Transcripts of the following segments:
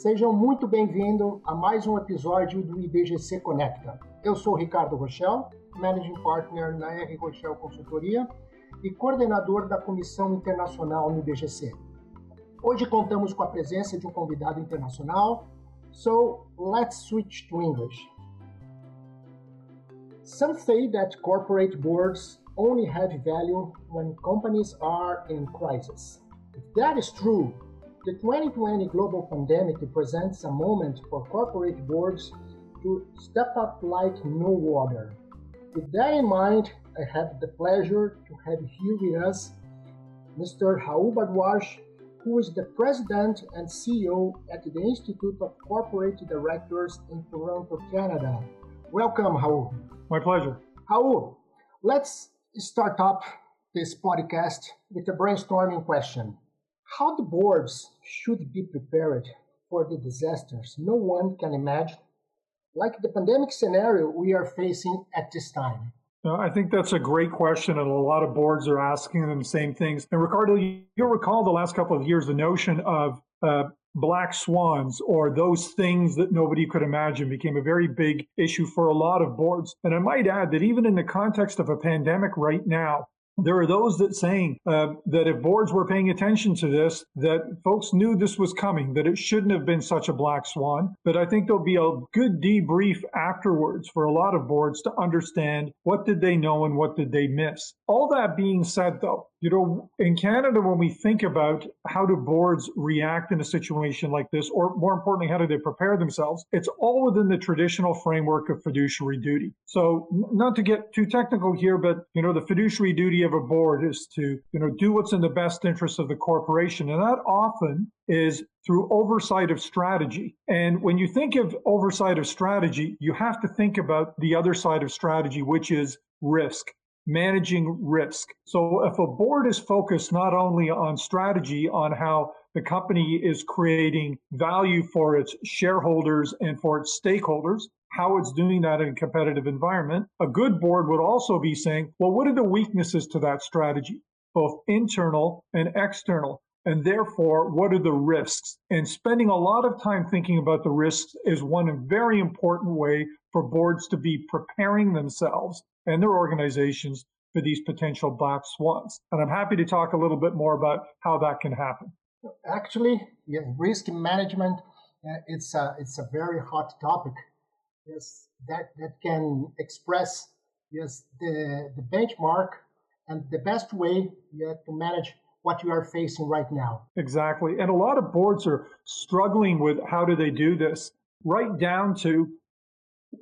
Sejam muito bem-vindos a mais um episódio do IBGC Conecta. Eu sou Ricardo Rochel, Managing Partner na R. Rochel Consultoria e coordenador da Comissão Internacional no IBGC. Hoje contamos com a presença de um convidado internacional, so let's switch to English. Some say that corporate boards only have value when companies are in crisis. If that is true, the 2020 global pandemic presents a moment for corporate boards to step up like no other. With that in mind, I have the pleasure to have here with us Mr. Rahul Bhardwaj, who is the president and CEO at the Institute of Corporate Directors in Toronto, Canada. Welcome, Rahul. My pleasure. Rahul, let's start up this podcast with a brainstorming question. How the boards should be prepared for the disasters no one can imagine, like the pandemic scenario we are facing at this time? I think that's a great question, and a lot of boards are asking them the same things. And Ricardo, you'll recall the last couple of years the notion of uh, black swans or those things that nobody could imagine became a very big issue for a lot of boards. And I might add that even in the context of a pandemic right now, there are those that saying uh, that if boards were paying attention to this, that folks knew this was coming, that it shouldn't have been such a black swan. But I think there'll be a good debrief afterwards for a lot of boards to understand what did they know and what did they miss. All that being said, though, you know, in Canada, when we think about how do boards react in a situation like this, or more importantly, how do they prepare themselves, it's all within the traditional framework of fiduciary duty. So, not to get too technical here, but you know, the fiduciary duty of a board is to you know do what's in the best interest of the corporation, and that often is through oversight of strategy. And when you think of oversight of strategy, you have to think about the other side of strategy, which is risk managing risk. So if a board is focused not only on strategy, on how the company is creating value for its shareholders and for its stakeholders, how it's doing that in a competitive environment, a good board would also be saying, well, what are the weaknesses to that strategy, both internal and external? And therefore, what are the risks? And spending a lot of time thinking about the risks is one very important way for boards to be preparing themselves and their organizations for these potential black swans. And I'm happy to talk a little bit more about how that can happen. Actually, yeah, risk management uh, it's a it's a very hot topic. Yes, that that can express yes the the benchmark and the best way yeah, to manage what you are facing right now. Exactly. And a lot of boards are struggling with how do they do this, right down to,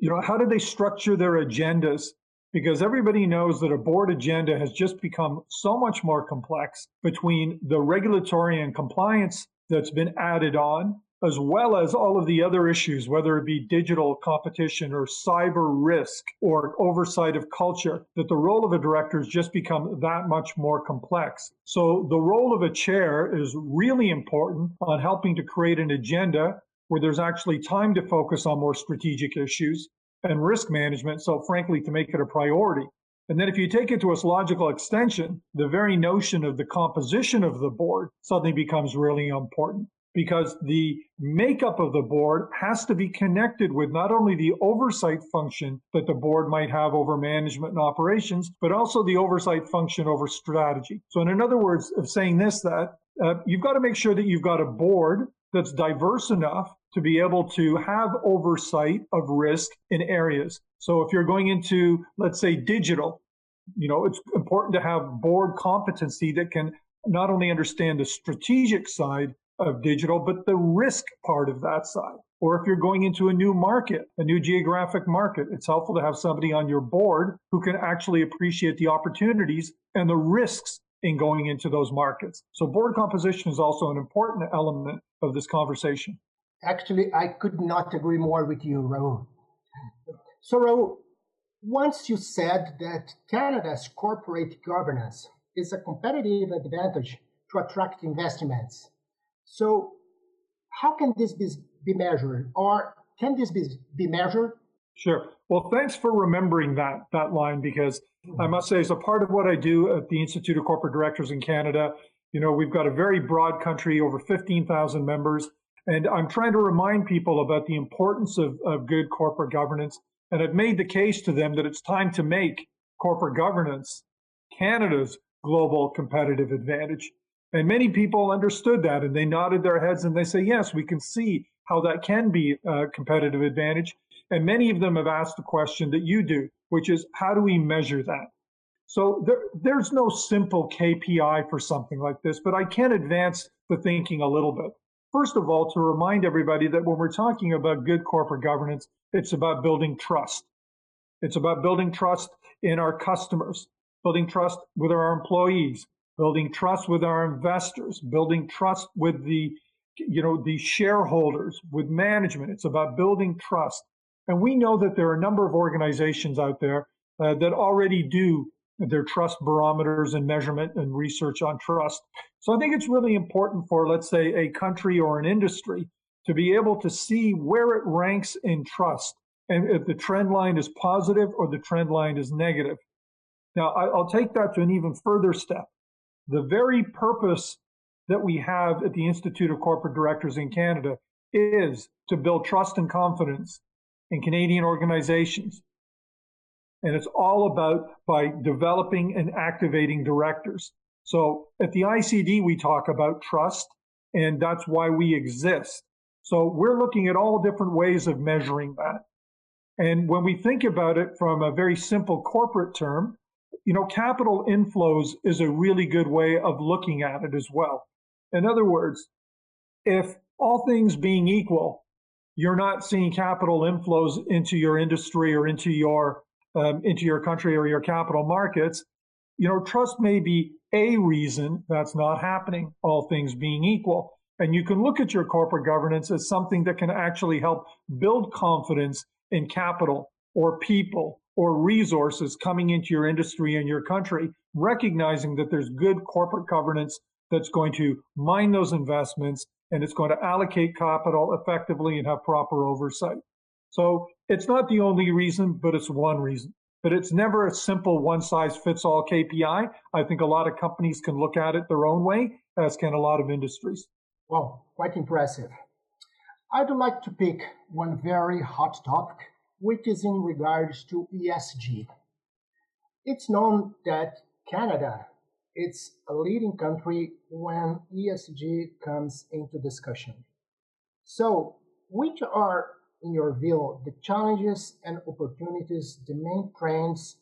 you know, how do they structure their agendas because everybody knows that a board agenda has just become so much more complex between the regulatory and compliance that's been added on, as well as all of the other issues, whether it be digital competition or cyber risk or oversight of culture, that the role of a director has just become that much more complex. So the role of a chair is really important on helping to create an agenda where there's actually time to focus on more strategic issues and risk management. So, frankly, to make it a priority. And then, if you take it to its logical extension, the very notion of the composition of the board suddenly becomes really important because the makeup of the board has to be connected with not only the oversight function that the board might have over management and operations, but also the oversight function over strategy. So, in other words, of saying this, that uh, you've got to make sure that you've got a board that's diverse enough to be able to have oversight of risk in areas. So if you're going into, let's say, digital, you know, it's important to have board competency that can not only understand the strategic side of digital, but the risk part of that side. Or if you're going into a new market, a new geographic market, it's helpful to have somebody on your board who can actually appreciate the opportunities and the risks in going into those markets. So board composition is also an important element of this conversation. Actually, I could not agree more with you, Rahul. So, Rahul, once you said that Canada's corporate governance is a competitive advantage to attract investments. So, how can this be, measured, or can this be, be measured? Sure. Well, thanks for remembering that that line because I must say, as a part of what I do at the Institute of Corporate Directors in Canada, you know, we've got a very broad country, over 15,000 members, And I'm trying to remind people about the importance of, of good corporate governance. And I've made the case to them that it's time to make corporate governance Canada's global competitive advantage. And many people understood that and they nodded their heads and they say, yes, we can see how that can be a competitive advantage. And many of them have asked the question that you do, which is how do we measure that? So there, there's no simple KPI for something like this, but I can advance the thinking a little bit. First of all, to remind everybody that when we're talking about good corporate governance, it's about building trust. It's about building trust in our customers, building trust with our employees, building trust with our investors, building trust with the, you know, the shareholders, with management. It's about building trust. And we know that there are a number of organizations out there uh, that already do their trust barometers and measurement and research on trust. So I think it's really important for, let's say, a country or an industry to be able to see where it ranks in trust and if the trend line is positive or the trend line is negative. Now, I'll take that to an even further step. The very purpose that we have at the Institute of Corporate Directors in Canada is to build trust and confidence in Canadian organizations. And it's all about by developing and activating directors. So at the ICD, we talk about trust, and that's why we exist. So we're looking at all different ways of measuring that. And when we think about it from a very simple corporate term, you know, capital inflows is a really good way of looking at it as well. In other words, if all things being equal, you're not seeing capital inflows into your industry or into your um, into your country or your capital markets, you know, trust may be a reason that's not happening, all things being equal. And you can look at your corporate governance as something that can actually help build confidence in capital or people or resources coming into your industry and your country, recognizing that there's good corporate governance that's going to mine those investments and it's going to allocate capital effectively and have proper oversight. So it's not the only reason, but it's one reason. But it's never a simple one size fits all KPI. I think a lot of companies can look at it their own way, as can a lot of industries. Well, quite impressive. I'd like to pick one very hot topic, which is in regards to ESG. It's known that Canada it's a leading country when ESG comes into discussion. So, which are, in your view, the challenges and opportunities, the main trends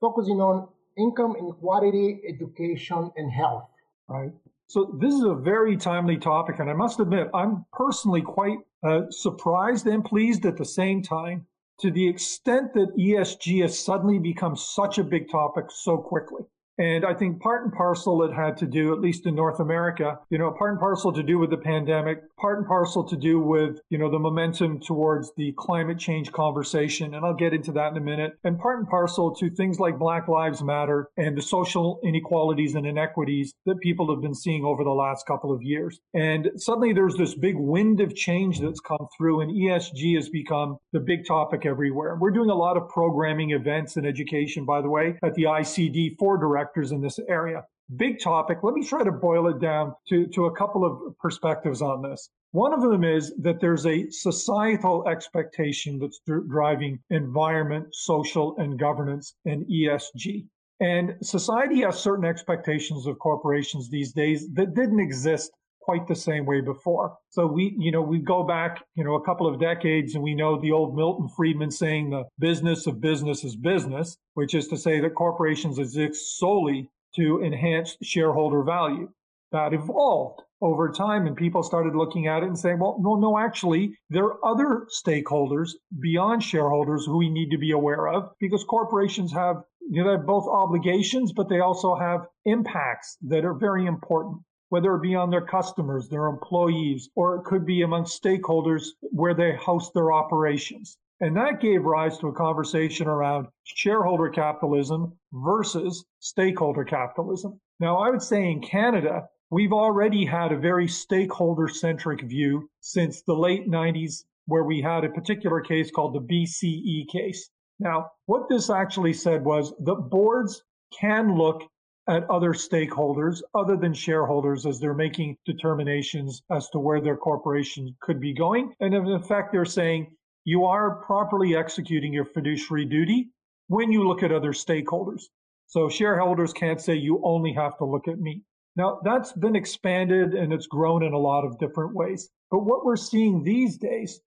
focusing on income inequality, education, and health? Right. So, this is a very timely topic, and I must admit, I'm personally quite uh, surprised and pleased at the same time to the extent that ESG has suddenly become such a big topic so quickly. And I think part and parcel it had to do, at least in North America, you know, part and parcel to do with the pandemic, part and parcel to do with, you know, the momentum towards the climate change conversation. And I'll get into that in a minute. And part and parcel to things like Black Lives Matter and the social inequalities and inequities that people have been seeing over the last couple of years. And suddenly there's this big wind of change that's come through and ESG has become the big topic everywhere. We're doing a lot of programming events and education, by the way, at the ICD for direct in this area. Big topic. Let me try to boil it down to, to a couple of perspectives on this. One of them is that there's a societal expectation that's driving environment, social, and governance and ESG. And society has certain expectations of corporations these days that didn't exist quite the same way before. So we, you know, we go back, you know, a couple of decades and we know the old Milton Friedman saying the business of business is business, which is to say that corporations exist solely to enhance shareholder value. That evolved over time and people started looking at it and saying, well, no, no, actually, there are other stakeholders beyond shareholders who we need to be aware of because corporations have, you know, they have both obligations, but they also have impacts that are very important whether it be on their customers, their employees, or it could be among stakeholders where they host their operations. And that gave rise to a conversation around shareholder capitalism versus stakeholder capitalism. Now, I would say in Canada, we've already had a very stakeholder centric view since the late 90s, where we had a particular case called the BCE case. Now, what this actually said was that boards can look at other stakeholders other than shareholders as they're making determinations as to where their corporation could be going. And in effect, they're saying you are properly executing your fiduciary duty when you look at other stakeholders. So shareholders can't say you only have to look at me. Now, that's been expanded and it's grown in a lot of different ways. But what we're seeing these days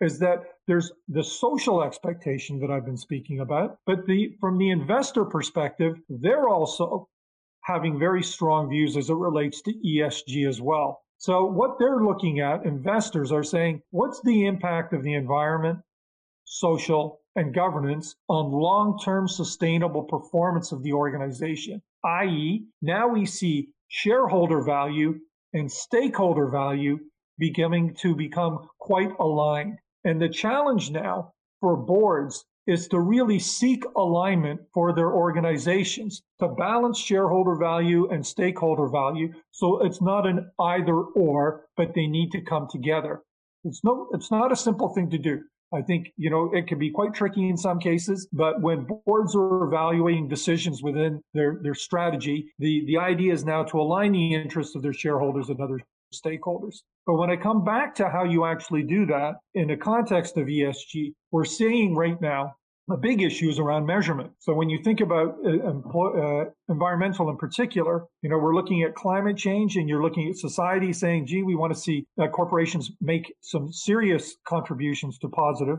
is that there's the social expectation that I've been speaking about, but the from the investor perspective, they're also having very strong views as it relates to ESG as well. So what they're looking at, investors are saying, what's the impact of the environment, social, and governance on long-term sustainable performance of the organization? i.e., now we see shareholder value and stakeholder value beginning to become quite aligned. And the challenge now for boards is to really seek alignment for their organizations to balance shareholder value and stakeholder value. So it's not an either or, but they need to come together. It's no, it's not a simple thing to do. I think, you know, it can be quite tricky in some cases, but when boards are evaluating decisions within their, their strategy, the, the idea is now to align the interests of their shareholders and other stakeholders. But when I come back to how you actually do that in the context of ESG, we're seeing right now a big issue is around measurement. So when you think about uh, uh, environmental in particular, you know, we're looking at climate change and you're looking at society saying, gee, we want to see that corporations make some serious contributions to positive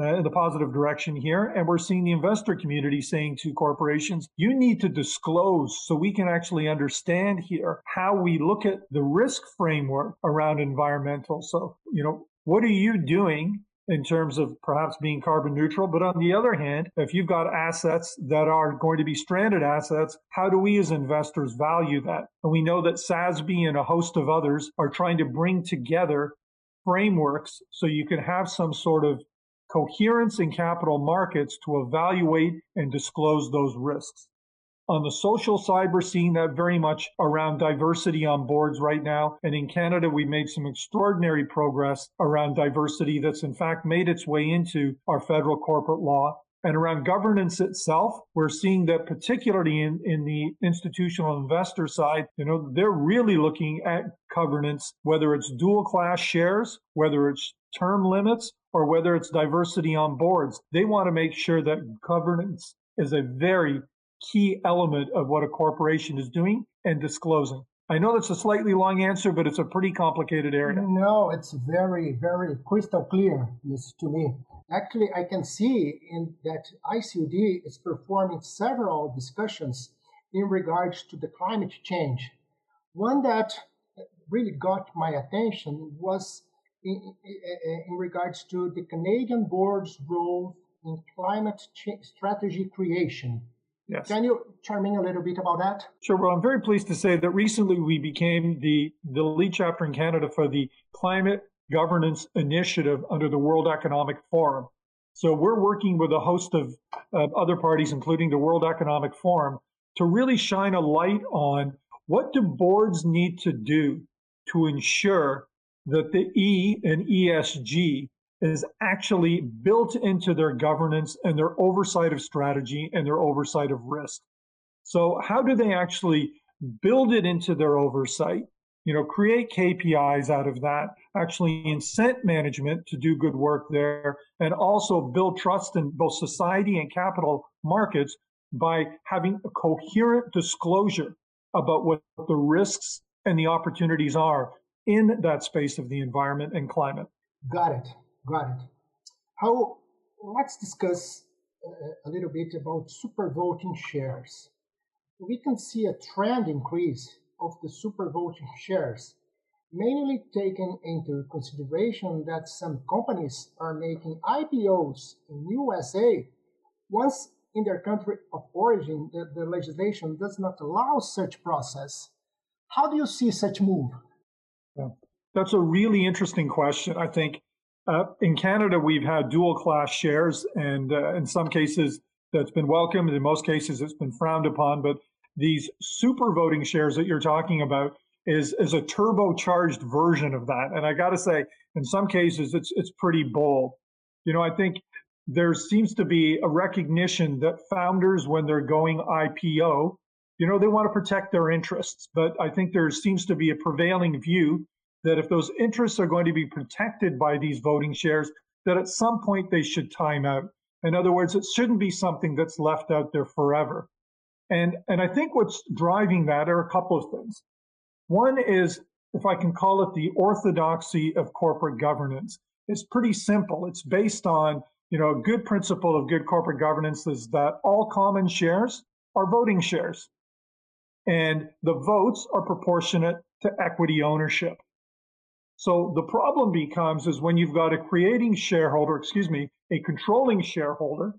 uh, in the positive direction here. And we're seeing the investor community saying to corporations, you need to disclose so we can actually understand here how we look at the risk framework around environmental. So, you know, what are you doing in terms of perhaps being carbon neutral. But on the other hand, if you've got assets that are going to be stranded assets, how do we as investors value that? And we know that SASB and a host of others are trying to bring together frameworks so you can have some sort of coherence in capital markets to evaluate and disclose those risks. On the social side, we're seeing that very much around diversity on boards right now. And in Canada, we made some extraordinary progress around diversity that's in fact made its way into our federal corporate law. And around governance itself, we're seeing that particularly in, in the institutional investor side, you know, they're really looking at governance, whether it's dual class shares, whether it's term limits, or whether it's diversity on boards. They want to make sure that governance is a very key element of what a corporation is doing and disclosing. I know that's a slightly long answer, but it's a pretty complicated area. No, it's very, very crystal clear to me. Actually, I can see in that ICD is performing several discussions in regards to the climate change. One that really got my attention was in, in, in regards to the Canadian board's role in climate strategy creation. Yes. Can you chime in a little bit about that? Sure. Well, I'm very pleased to say that recently we became the, the lead chapter in Canada for the Climate Governance Initiative under the World Economic Forum. So we're working with a host of uh, other parties, including the World Economic Forum, to really shine a light on what do boards need to do to ensure that the E and ESG is actually built into their governance and their oversight of strategy and their oversight of risk. So how do they actually build it into their oversight? You know, create KPIs out of that, actually incent management to do good work there, and also build trust in both society and capital markets by having a coherent disclosure about what the risks and the opportunities are in that space of the environment and climate. Got it. Got it. How? Let's discuss uh, a little bit about super voting shares. We can see a trend increase of the super voting shares, mainly taking into consideration that some companies are making IPOs in USA once in their country of origin the, the legislation does not allow such process. How do you see such move? Yeah. That's a really interesting question. I think uh, in Canada, we've had dual class shares, and uh, in some cases, that's been welcomed. In most cases, it's been frowned upon. But these super voting shares that you're talking about is is a turbocharged version of that. And I got to say, in some cases, it's it's pretty bold. You know, I think there seems to be a recognition that founders, when they're going IPO, you know, they want to protect their interests. But I think there seems to be a prevailing view that if those interests are going to be protected by these voting shares, that at some point they should time out. In other words, it shouldn't be something that's left out there forever. And, and I think what's driving that are a couple of things. One is, if I can call it the orthodoxy of corporate governance. It's pretty simple. It's based on, you know, a good principle of good corporate governance is that all common shares are voting shares. And the votes are proportionate to equity ownership. So the problem becomes is when you've got a creating shareholder, excuse me, a controlling shareholder,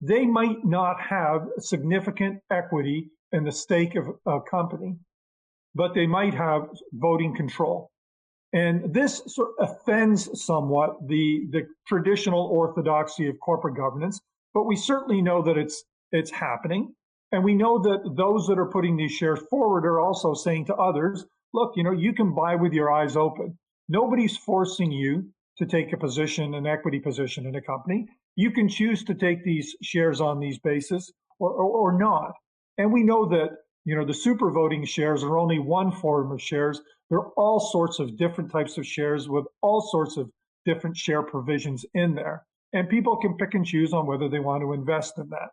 they might not have significant equity in the stake of a company, but they might have voting control. And this sort of offends somewhat the, the traditional orthodoxy of corporate governance, but we certainly know that it's, it's happening. And we know that those that are putting these shares forward are also saying to others, look, you know, you can buy with your eyes open. Nobody's forcing you to take a position, an equity position in a company. You can choose to take these shares on these basis or, or, or not. And we know that, you know, the super voting shares are only one form of shares. There are all sorts of different types of shares with all sorts of different share provisions in there. And people can pick and choose on whether they want to invest in that.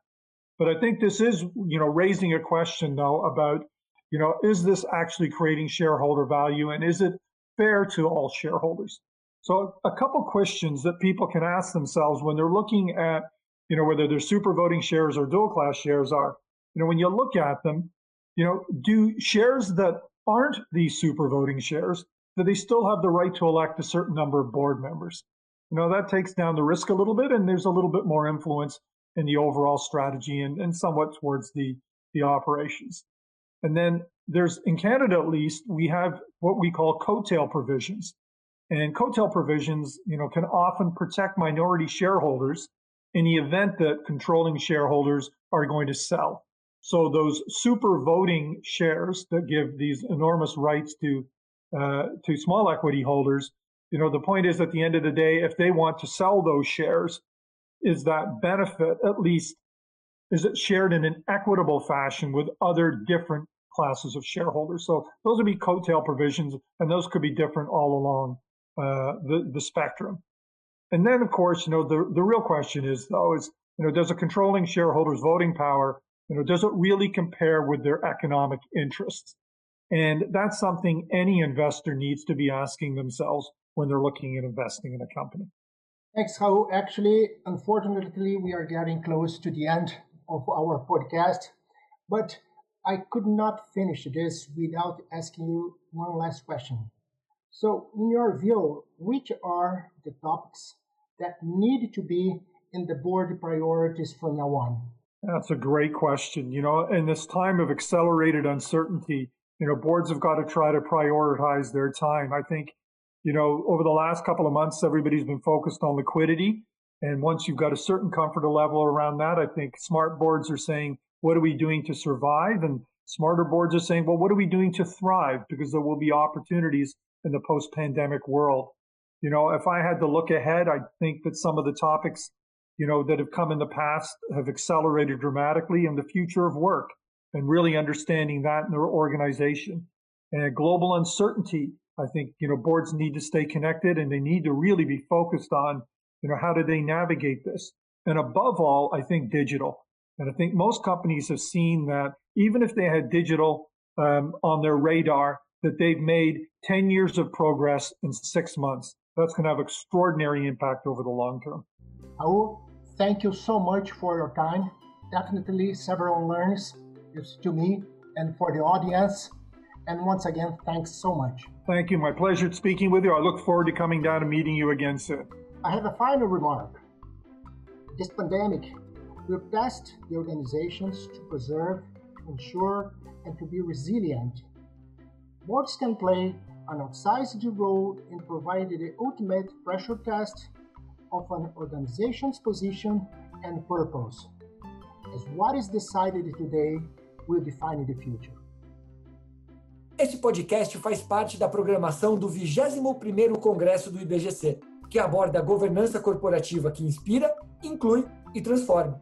But I think this is, you know, raising a question though about, you know, is this actually creating shareholder value and is it fair to all shareholders. So a couple questions that people can ask themselves when they're looking at, you know, whether they're super voting shares or dual class shares are, you know, when you look at them, you know, do shares that aren't these super voting shares, do they still have the right to elect a certain number of board members? You know, that takes down the risk a little bit and there's a little bit more influence in the overall strategy and, and somewhat towards the, the operations. And then there's in Canada at least, we have what we call coattail provisions. And coattail provisions, you know, can often protect minority shareholders in the event that controlling shareholders are going to sell. So those super voting shares that give these enormous rights to uh, to small equity holders, you know, the point is at the end of the day, if they want to sell those shares, is that benefit at least is it shared in an equitable fashion with other different classes of shareholders. So those would be coattail provisions, and those could be different all along uh, the the spectrum. And then, of course, you know, the the real question is though is you know, does a controlling shareholder's voting power, you know, does it really compare with their economic interests? And that's something any investor needs to be asking themselves when they're looking at investing in a company. Thanks, Rahul. Actually, unfortunately, we are getting close to the end of our podcast, but I could not finish this without asking you one last question. So, in your view, which are the topics that need to be in the board priorities from now on? That's a great question. You know, in this time of accelerated uncertainty, you know, boards have got to try to prioritize their time. I think, you know, over the last couple of months, everybody's been focused on liquidity. And once you've got a certain comfort level around that, I think smart boards are saying, what are we doing to survive? And smarter boards are saying, well, what are we doing to thrive? Because there will be opportunities in the post pandemic world. You know, if I had to look ahead, I think that some of the topics, you know, that have come in the past have accelerated dramatically in the future of work and really understanding that in their organization. And global uncertainty, I think, you know, boards need to stay connected and they need to really be focused on, you know, how do they navigate this? And above all, I think digital. And I think most companies have seen that even if they had digital um, on their radar, that they've made 10 years of progress in six months. That's going to have extraordinary impact over the long term. Rahul, thank you so much for your time. Definitely several learnings to me and for the audience. And once again, thanks so much. Thank you. My pleasure speaking with you. I look forward to coming down and meeting you again soon. I have a final remark. This pandemic will test the organizations to preserve, ensure, and to be resilient. Boards can play an outsized role in providing the ultimate pressure test of an organization's position and purpose, as what is decided today will define the future. Este podcast faz parte da programação do 21º Congresso do IBGC, que aborda a governança corporativa que inspira, inclui e transforma.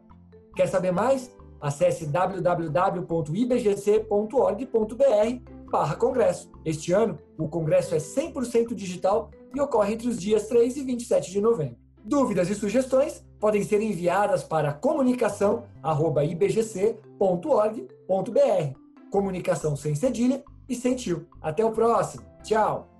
Quer saber mais? Acesse www.ibgc.org.br/congresso. Este ano, o congresso é 100% digital e ocorre entre os dias 3 e 27 de novembro. Dúvidas e sugestões podem ser enviadas para comunicação@ibgc.org.br. Comunicação sem cedilha e sem tio. Até o próximo. Tchau.